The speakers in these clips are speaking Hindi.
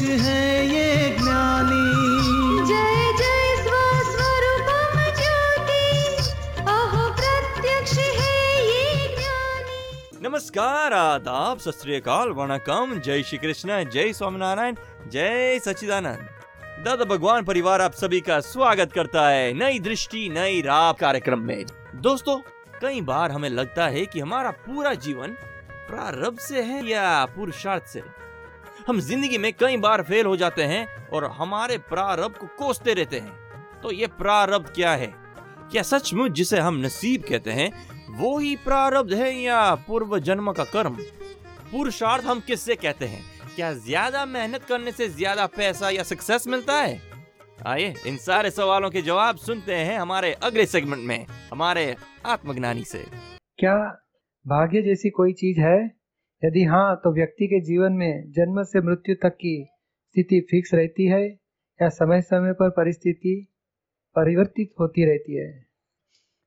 है ये ज्ञानी। जय जय स्वस्वरूपम ज्योति। अहो प्रत्यक्ष है ये ज्ञानी। नमस्कार आदाब सत श्री वणकम। जय श्री कृष्ण जय स्वामीनारायण जय सचिदानंद दादा भगवान परिवार आप सभी का स्वागत करता है नई दृष्टि नई राह कार्यक्रम में। दोस्तों कई बार हमें लगता है कि हमारा पूरा जीवन प्रारब्ध से है या पुरुषार्थ से। हम ज़िंदगी में कई बार फेल हो जाते हैं और हमारे प्रारब्ध को कोसते रहते हैं। तो ये प्रारब्ध क्या है? क्या सचमुच जिसे हम नसीब कहते हैं, वो ही प्रारब्ध है या पूर्व जन्म का कर्म? पुरुषार्थ हम किससे कहते हैं? क्या ज़्यादा मेहनत करने से ज़्यादा पैसा या सक्सेस मिलता है? आइए, इन सारे सवालों के जवाब सुनते हैं हमारे अगले सेगमेंट में, हमारे आत्मज्ञानी से। क्या भाग्य जैसी कोई चीज़ है यदि हाँ तो व्यक्ति के जीवन में जन्म से मृत्यु तक की स्थिति फिक्स रहती है या समय समय पर परिस्थिति परिवर्तित होती रहती है?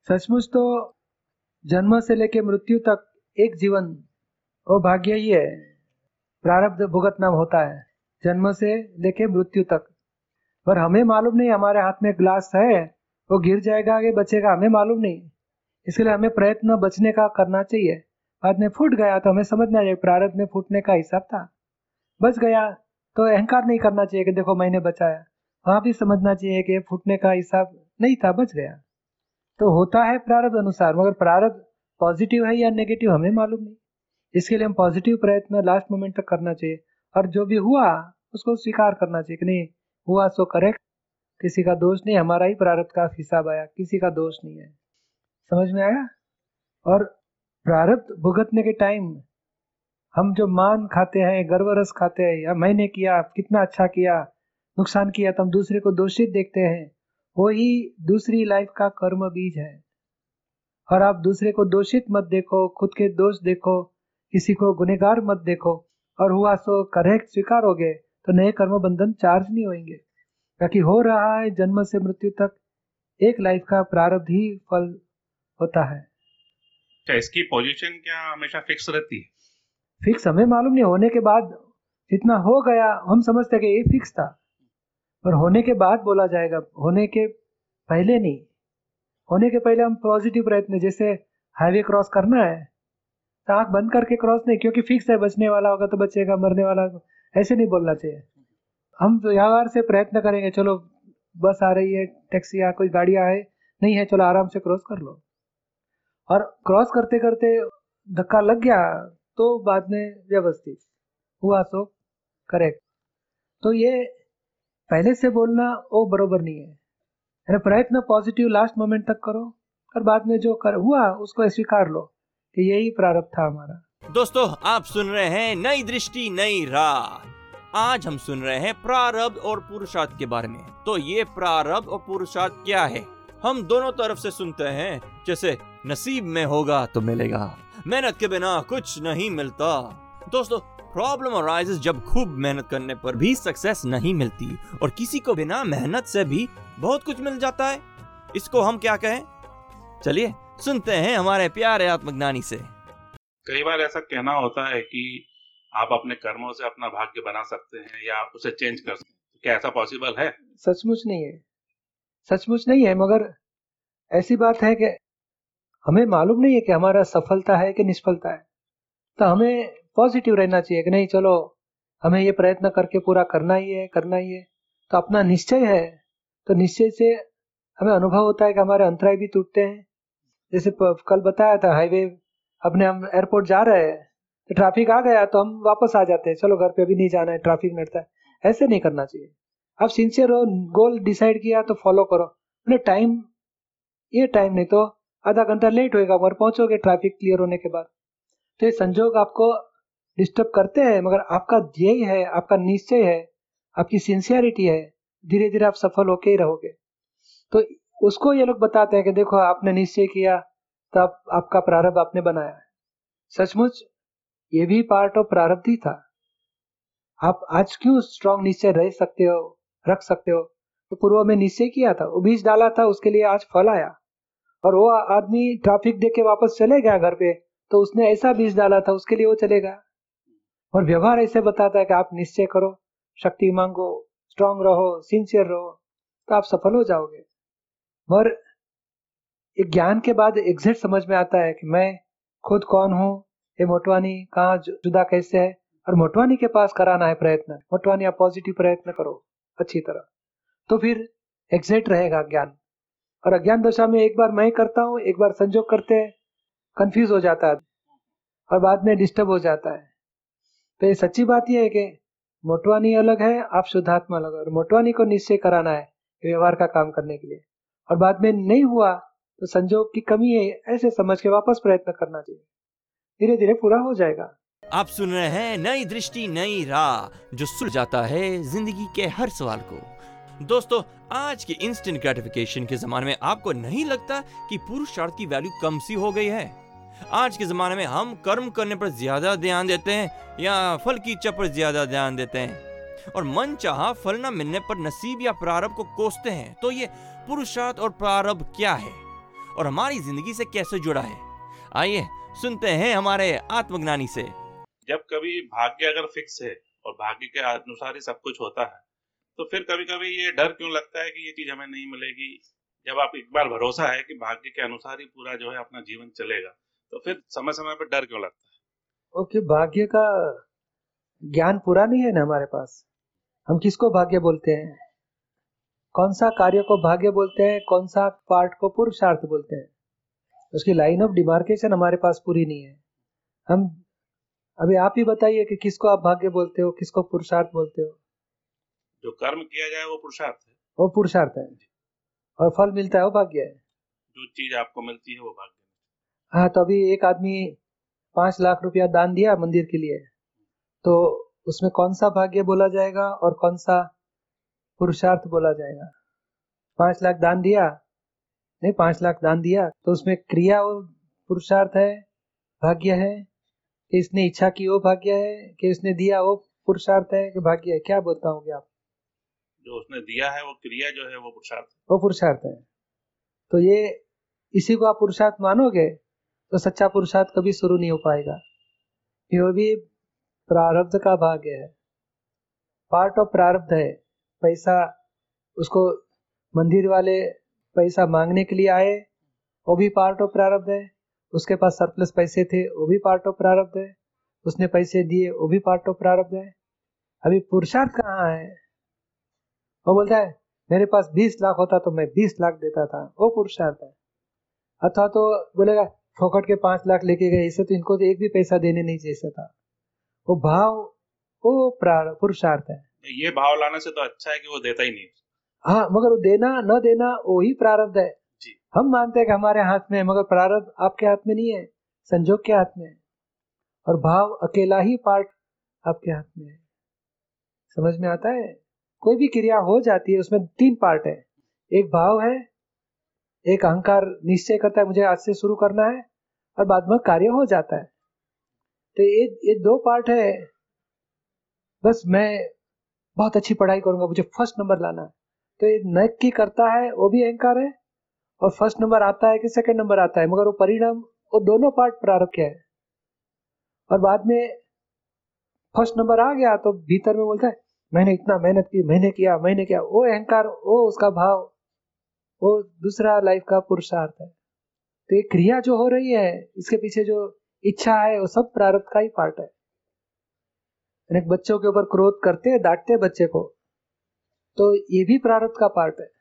सचमुच तो जन्म से लेकर मृत्यु तक एक जीवन वो भाग्य ही। है प्रारब्ध भुगतना होता है। जन्म से लेके मृत्यु तक। पर हमें मालूम नहीं, हमारे हाथ में ग्लास है, वो गिर जाएगा आगे बचेगा, हमें मालूम नहीं। इसलिए हमें प्रयत्न बचने का करना चाहिए। बाद में फूट गया तो हमें समझ समझना चाहिए, प्रारब्ध में फूटने का हिसाब था। बच गया तो अहंकार नहीं करना चाहिए कि देखो मैंने बचाया। वहाँ भी समझना चाहिए कि फूटने का हिसाब नहीं था, बच गया। तो होता है प्रारब्ध अनुसार, मगर प्रारब्ध पॉजिटिव है या नेगेटिव हमें मालूम नहीं। इसके लिए हम पॉजिटिव प्रयत्न लास्ट मोमेंट तक करना चाहिए, और जो भी हुआ, उसको स्वीकार करना चाहिए कि नहीं, हुआ सो करेक्ट। किसी का दोष नहीं, हमारा ही प्रारब्ध का हिसाब आया, किसी का दोष नहीं है। समझ में आया? और प्रारब्ध भुगतने के टाइम हम जो मान खाते हैं गर्व रस खाते हैं, या मैंने किया, कितना अच्छा किया, नुकसान किया तो हम दूसरे को दोषित देखते हैं वो ही दूसरी लाइफ का कर्म बीज है। और आप दूसरे को दोषित मत देखो, खुद के दोष देखो, किसी को गुनेगार मत देखो, और हुआ सो करेक्ट स्वीकार हो गए तो नए कर्म बंधन चार्ज नहीं होंगे क्योंकि हो रहा है जन्म से मृत्यु तक, एक लाइफ का प्रारब्ध ही फल होता है। क्या इसकी पोजीशन क्या हमेशा फिक्स रहती है? फिक्स हमें मालूम नहीं, होने के बाद जितना हो गया, हम समझते कि ये फिक्स था। पर होने के बाद बोला जाएगा, होने के पहले नहीं। होने के पहले हम पॉजिटिव प्रयत्न, जैसे हाईवे क्रॉस करना है तो आँख बंद करके क्रॉस नहीं, क्योंकि फिक्स है, बचने वाला होगा तो बचेगा, मरने वाला ऐसे नहीं बोलना चाहिए। हम तो व्यवहार से प्रयत्न करेंगे, चलो, बस आ रही है टैक्सी या कोई गाड़ी आए, नहीं है, चलो, आराम से क्रॉस कर लो। और क्रॉस करते करते धक्का लग गया तो बाद में व्यवस्थित हुआ सो करेक्ट तो ये पहले से बोलना वो बरोबर नहीं है। प्रयत्न पॉजिटिव लास्ट मोमेंट तक करो, और बाद में जो कर, हुआ, उसको स्वीकार लो, कि यही प्रारब्ध था हमारा। दोस्तों, आप सुन रहे हैं नई दृष्टि, नई राह। आज हम सुन रहे हैं प्रारब्ध और पुरुषार्थ के बारे में। तो ये प्रारब्ध और पुरुषार्थ क्या है? हम दोनों तरफ़ से सुनते हैं, जैसे नसीब में होगा तो मिलेगा। मेहनत के बिना कुछ नहीं मिलता। दोस्तों प्रॉब्लम अराइजेस जब खूब मेहनत करने पर भी सक्सेस नहीं मिलती और किसी को बिना मेहनत से भी बहुत कुछ मिल जाता है। इसको हम क्या कहें? चलिए सुनते हैं हमारे प्यारे आत्मज्ञानी से। कई बार ऐसा कहना होता है कि आप अपने कर्मों से अपना भाग्य बना सकते हैं या आप उसे चेंज कर सकते हैं। क्या ऐसा पॉसिबल है? सचमुच नहीं है। सचमुच नहीं है मगर ऐसी बात है कि हमें मालूम नहीं है कि हमारा सफलता है कि निष्फलता है। तो हमें पॉजिटिव रहना चाहिए कि नहीं, चलो, हमें ये प्रयत्न करके पूरा करना ही है, करना ही है। तो अपना निश्चय है तो निश्चय से हमें अनुभव होता है कि हमारे अंतराय भी टूटते हैं। जैसे कल बताया था, हाईवे, अपने हम एयरपोर्ट जा रहे हैं तो ट्रैफ़िक आ गया तो हम वापस आ जाते हैं। चलो, घर पे अभी नहीं जाना है ट्रैफ़िक नड़ता है। ऐसे नहीं करना चाहिए। आप सिंसियर हो गोल डिसाइड किया तो फॉलो करो। मैंने टाइम ये टाइम नहीं तो आधा घंटा लेट होएगा, मगर पहुंचोगे ट्रैफ़िक क्लियर होने के बाद। तो ये संजोग आपको डिस्टर्ब करते हैं, मगर आपका ध्येय है, आपका निश्चय है, आपकी सिंसियरिटी है धीरे धीरे आप सफल होके ही रहोगे। तो उसको ये लोग बताते हैं कि देखो, आपने निश्चय किया तब आपका प्रारब्ध आपने बनाया है। सचमुच, ये भी पार्ट ऑफ़ प्रारब्ध ही था। आप आज क्यों स्ट्रांग निश्चय रह सकते हो, रख सकते हो? तो पूर्व में निश्चय किया था, वो बीज डाला था, उसके लिए आज फल आया। और वो आदमी ट्रैफ़िक देख के वापस चले गया घर पे तो उसने ऐसा बीज डाला था, उसके लिए वो चलेगा। और व्यवहार ऐसे बताता है कि आप निश्चय करो, शक्ति मांगो स्ट्रांग रहो सिंसियर रहो तो आप सफल हो जाओगे। और एक ज्ञान के बाद एग्जिट समझ में आता है कि मैं खुद कौन हूँ, ये मोटवानी कहाँ जुदा कैसे है? और मोटवानी के पास कराना है प्रयत्न, मोटवानी आप पॉजिटिव प्रयत्न करो, अच्छी तरह। तो फिर एग्जिट रहेगा ज्ञान। और अज्ञान दशा में एक बार मैं करता हूँ, एक बार संजोग करते हैं कंफ्यूज हो जाता है, और बाद में डिस्टर्ब हो जाता है। तो ये सच्ची बात यह है कि मोटवानी अलग है, आप शुद्धात्मा अलग और मोटवानी को निश्चय कराना है व्यवहार का काम करने के लिए। और बाद में नहीं हुआ तो संजोग की कमी है, ऐसे समझ के वापस प्रयत्न करना चाहिए। धीरे धीरे पूरा हो जाएगा। आप सुन रहे हैं नई दृष्टि, नई राह, जो सुल जाता है ज़िंदगी के हर सवाल को। दोस्तों, आज के इंस्टेंट ग्रेटिफिकेशन के जमाने में आपको नहीं लगता कि पुरुषार्थ की वैल्यू कम सी हो गई है? आज के जमाने में हम कर्म करने पर ज़्यादा ध्यान देते हैं या फल की इच्छा पर ज़्यादा ध्यान देते हैं? और मन चाह फल न मिलने पर नसीब या प्रारब्ध को कोसते हैं तो ये पुरुषार्थ और प्रारब्ध क्या है? और हमारी ज़िंदगी से कैसे जुड़ा है? आइए, सुनते हैं हमारे आत्मज्ञानी से। जब कभी भाग्य अगर फिक्स है और भाग्य के अनुसार ही सब कुछ होता है तो फिर कभी कभी ये डर क्यों लगता है कि ये चीज़ हमें नहीं मिलेगी? जब आप एक बार भरोसा है कि भाग्य के अनुसार ही पूरा जो है अपना जीवन चलेगा तो फिर समय समय पर डर क्यों लगता है? ओके, भाग्य का ज्ञान पूरा नहीं है ना हमारे पास? हम किसको भाग्य बोलते हैं? कौन सा कार्य को भाग्य बोलते हैं? कौन सा पार्ट को पुरुषार्थ बोलते हैं? उसकी लाइन ऑफ़ डिमार्केशन हमारे पास पूरी नहीं है। हम, अभी आप ही बताइए कि किसको आप भाग्य बोलते हो, किसको पुरुषार्थ बोलते हो? जो कर्म किया जाए वो पुरुषार्थ है। वो पुरुषार्थ है। और फल मिलता है वो भाग्य है। जो चीज़ आपको मिलती है वो भाग्य हाँ। तो अभी एक आदमी पाँच लाख रुपया दान दिया मंदिर के लिए। तो उसमें कौन सा भाग्य बोला जाएगा और कौन सा पुरुषार्थ बोला जाएगा? पाँच लाख दान दिया? नहीं पाँच लाख दान दिया। तो उसमें क्रिया वो पुरुषार्थ है भाग्य है कि इसने इच्छा की वो भाग्य है कि इसने दिया वो पुरुषार्थ है कि भाग्य है। क्या बोलता हूँ आप? जो उसने दिया है, वो क्रिया जो है, वो पुरुषार्थ वो पुरुषार्थ है। तो ये, इसी को आप पुरुषार्थ मानोगे तो सच्चा पुरुषार्थ कभी शुरू नहीं हो पाएगा। ये भी प्रारब्ध का भाग्य है। पार्ट ऑफ़ प्रारब्ध है। पैसा उसको मंदिर वाले पैसा मांगने के लिए आए, वो भी पार्ट ऑफ़ प्रारब्ध है। उसके पास सरप्लस पैसे थे, वो भी पार्ट ऑफ़ प्रारब्ध है। उसने पैसे दिए, वो भी पार्ट ऑफ़ प्रारब्ध है। अभी पुरुषार्थ कहाँ है? वो बोलता है मेरे पास बीस लाख होता तो मैं बीस लाख देता था। वो पुरुषार्थ है। अथवा तो बोलेगा फोकट के पाँच लाख लेके गए इसे तो इनको तो एक भी पैसा देने नहीं चाहिए था। वो भाव वो पुरुषार्थ है। ये भाव लाने से तो अच्छा है कि वो देता ही नहीं। हाँ मगर वो देना न देना वो ही प्रारब्ध है। जी। हम मानते हैं कि हमारे हाथ में है मगर प्रारब्ध आपके हाथ में नहीं है। संजोग के हाथ में है। और भाव अकेला ही पार्ट आपके हाथ में है। समझ में आता है? कोई भी क्रिया हो जाती है, उसमें तीन पार्ट है। एक भाव है, एक अहंकार निश्चय करता है, मुझे आज से शुरू करना है, और बाद में कार्य हो जाता है। तो ये ये दो पार्ट है। बस मैं बहुत अच्छी पढ़ाई करूँगा, मुझे फ़र्स्ट नंबर लाना है। तो ये नक की करता है, वो भी अहंकार है, और फ़र्स्ट नंबर आता है कि सेकंड नंबर आता है, मगर वो परिणाम, वो दोनों पार्ट प्रारंभ है? और बाद में फ़र्स्ट नंबर आ गया तो भीतर में बोलता है मैंने इतना मेहनत की, मैंने किया मैंने किया। वो अहंकार, वो उसका भाव, वो दूसरा लाइफ का पुरुषार्थ है। तो ये क्रिया जो हो रही है, इसके पीछे जो इच्छा है, वो सब प्रारब्ध का ही पार्ट है। बच्चों के ऊपर क्रोध करते डांटते बच्चे को। तो ये भी प्रारब्ध का पार्ट है।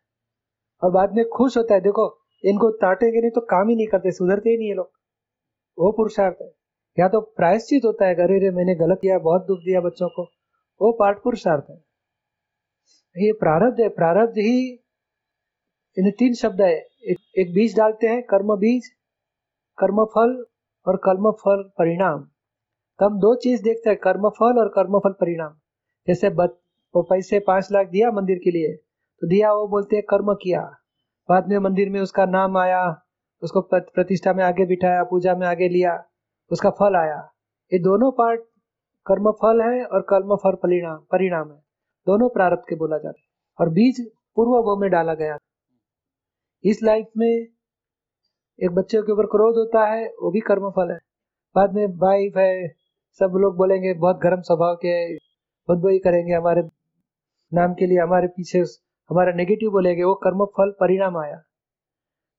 और बाद में खुश होता है, देखो, इनको डांटेंगे नहीं तो काम ही नहीं करते, सुधरते ही नहीं ये लोग। वो पुरुषार्थ है। या तो प्रायश्चित होता है अरे रे, मैंने गलत किया, बहुत दुख दिया बच्चों को। वो पाठ पुरुषार्थ है। ये प्रारब्ध है प्रारब्ध ही इन तीन शब्द है। एक, एक बीज डालते हैं कर्म बीज कर्म फल और कर्म फल परिणाम। तो हम दो चीज़ देखते हैं कर्म फल और कर्म फल परिणाम। जैसे बच, वो पैसे पाँच लाख दिया मंदिर के लिए तो दिया वो बोलते हैं कर्म किया। बाद में मंदिर में उसका नाम आया उसको प्रतिष्ठा में आगे बिठाया पूजा में आगे लिया उसका फल आया। ये दोनों पार्ट कर्म फल है और कर्म फल परिणाम परिणाम है। दोनों प्रारब्ध के बोला जाता है। और बीज पूर्व वो में डाला गया इस लाइफ में एक बच्चे के ऊपर क्रोध होता है, वो भी कर्म फल है। बाद में वाइफ है, सब लोग बोलेंगे, बहुत गर्म स्वभाव के बदबई करेंगे हमारे नाम के लिए, हमारे पीछे हमारा नेगेटिव बोलेंगे। वो कर्म फल परिणाम आया।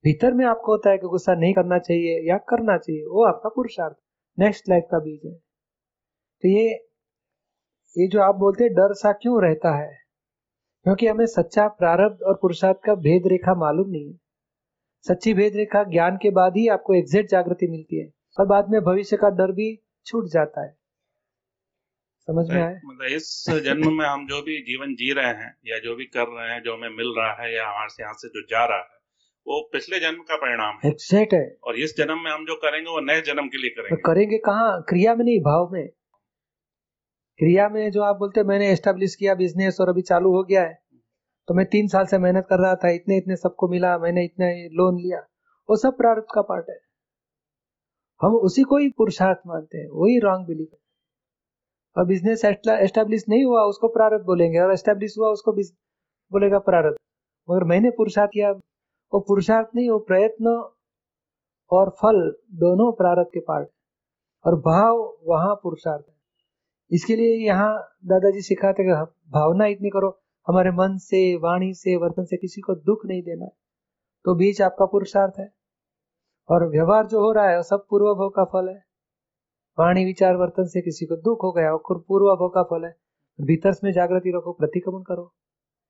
भीतर में आपको होता है कि गुस्सा नहीं करना चाहिए या करना चाहिए, वो आपका पुरुषार्थ। नेक्स्ट लाइफ का बीज है। तो ये ये जो आप बोलते हैं डर सा क्यों रहता है? क्योंकि हमें सच्चा प्रारब्ध और पुरुषार्थ का भेद रेखा मालूम नहीं है। सच्ची भेद रेखा ज्ञान के बाद ही आपको एग्जैक्ट जागृति मिलती है और बाद में भविष्य का डर भी छूट जाता है। समझ में आया? मतलब इस जन्म में हम जो भी जीवन जी रहे हैं या जो भी कर रहे हैं जो हमें मिल रहा है या हमारे यहाँ से जो जा रहा है वो पिछले जन्म का परिणाम है। एग्जैक्ट है। और इस जन्म में हम जो करेंगे वो नए जन्म के लिए तो करेंगे। करेंगे कहाँ? क्रिया में नहीं भाव में। क्रिया में जो आप बोलते मैंने एस्टेब्लिश किया बिज़नेस और अभी चालू हो गया है। तो मैं तीन साल से मेहनत कर रहा था, इतने इतने सबको मिला, मैंने इतने लोन लिया। वो सब प्रारब्ध का पार्ट है। हम उसी को ही पुरुषार्थ मानते हैं वही रॉन्ग बिलीफ है। और बिज़नेस एस्टेब्लिश नहीं हुआ, उसको प्रारब्ध बोलेंगे, और एस्टेब्लिश हुआ, उसको बोलेगा प्रारब्ध। मगर मैंने पुरुषार्थ किया। वो पुरुषार्थ नहीं, वो प्रयत्न और फल दोनों प्रारब्ध के पार्ट और भाव, वहाँ पुरुषार्थ इसके लिए यहाँ दादाजी सिखाते कि भावना इतनी करो, हमारे मन से, वाणी से, वर्तन से किसी को दुख नहीं देना तो बीच आपका पुरुषार्थ है। और व्यवहार जो हो रहा है, वो सब पूर्व भोग का फल है। वाणी, विचार, वर्तन से किसी को दुख हो गया और पूर्व भोग का फल है। भीतर में जागृति रखो, प्रतिक्रमण करो।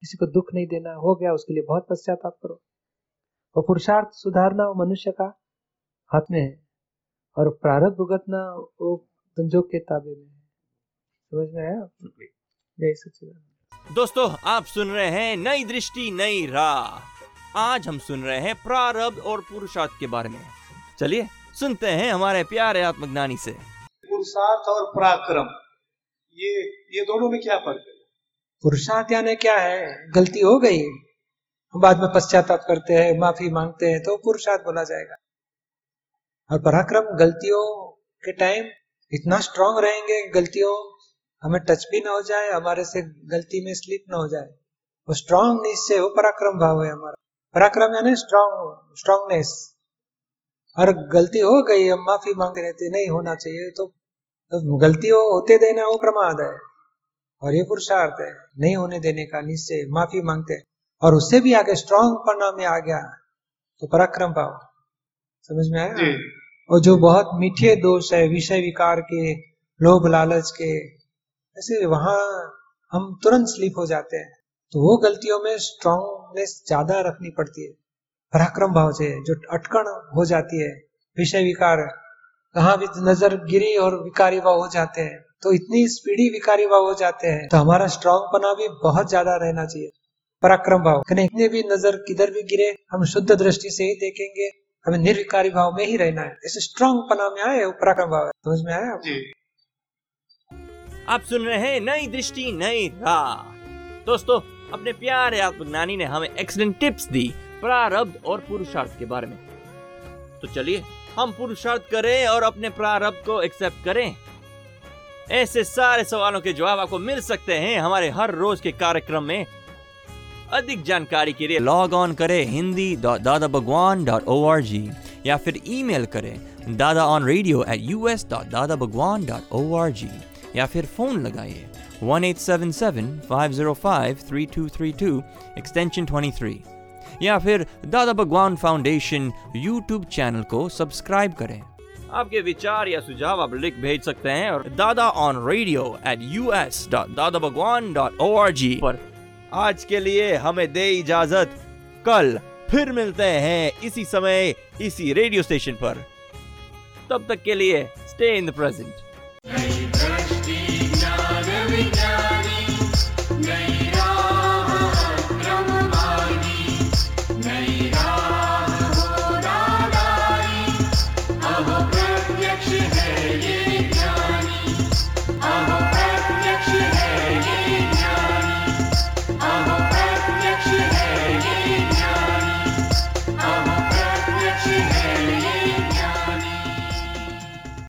किसी को दुख नहीं देना, हो गया, उसके लिए बहुत पश्चाताप करो। और पुरुषार्थ सुधारना, वो मनुष्य का हाथ में है। और प्रारब्ध भुगतना, वो संजोग के ताबे में है। समझ में आया? जय सच्चिदानंद दोस्तों आप सुन रहे हैं नई दृष्टि नई राह। आज हम सुन रहे हैं प्रारब्ध और पुरुषार्थ के बारे में। चलिए सुनते हैं हमारे प्यारे आत्मज्ञानी से। पुरुषार्थ और पराक्रम ये ये दोनों में क्या फ़र्क है? पुरुषार्थ यानी क्या है? गलती हो गई। हम बाद में पश्चाताप करते हैं माफ़ी मांगते हैं तो पुरुषार्थ बोला जाएगा। और पराक्रम गलतियों के टाइम इतना स्ट्रांग रहेंगे गलतियों हमें टच भी ना हो जाए हमारे से गलती में स्लिप ना हो जाए। वो स्ट्रांग निश्चय वो पराक्रम भाव है हमारा। पराक्रम यानी स्ट्रांग स्ट्रांगनेस और गलती हो गई हम माफ़ी मांगते रहते नहीं होना चाहिए तो, तो गलती हो होते देना वो प्रमाद है। और ये पुरुषार्थ है नहीं होने देने का निश्चय माफ़ी मांगते। हैं और उससे भी आगे स्ट्रांग पन्ना में आ गया तो पराक्रम भाव। समझ में आया? और जो बहुत मीठे दोष है विषय विकार के लोभ लालच के ऐसे वहाँ हम तुरंत स्लीप हो जाते हैं। तो वो गलतियों में स्ट्रांगनेस ज़्यादा रखनी पड़ती है। पराक्रम भाव से, जो अटकन हो जाती है, विषय विकार, कहा भी नज़र गिरी और विकारी भाव हो जाते हैं तो इतनी स्पीडी विकारी भाव हो जाते हैं तो हमारा स्ट्रांग पना भी बहुत ज़्यादा रहना चाहिए। पराक्रम भाव, कहीं इतने भी नज़र किधर भी गिरे, हम शुद्ध दृष्टि से ही देखेंगे, हमें निर्विकारी भाव में ही रहना है। ऐसे स्ट्रांग पना में आए पराक्रम भाव, समझ में आया? जी। आप सुन रहे हैं नई दृष्टि, नई राह। दोस्तों, अपने प्यारे आत्मज्ञानी ने हमें एक्सीलेंट टिप्स दी प्रारब्ध और पुरुषार्थ के बारे में। तो चलिए, हम पुरुषार्थ करें और अपने प्रारब्ध को एक्सेप्ट करें। ऐसे सारे सवालों के जवाब आपको मिल सकते हैं हमारे हर रोज के कार्यक्रम में। अधिक जानकारी के लिए लॉग ऑन करें हिंदी दादा Bhagwan dot O R G या फिर ईमेल करें Dada on radio at U S dot Dada Bhagwan dot O R G या फिर फ़ोन लगाइए। One eight seven seven five zero five three two three two extension twenty three या फिर Dada Bhagwan foundation YouTube channel को सब्सक्राइब करें। आपके विचार या सुझाव आप लिख भेज सकते हैं और Dada on radio at U S dot Dada Bhagwan dot O R G पर। आज के लिए हमें दे इजाज़त। कल फिर मिलते हैं इसी समय, इसी रेडियो स्टेशन पर। तब तक के लिए स्टे इन द प्रेजेंट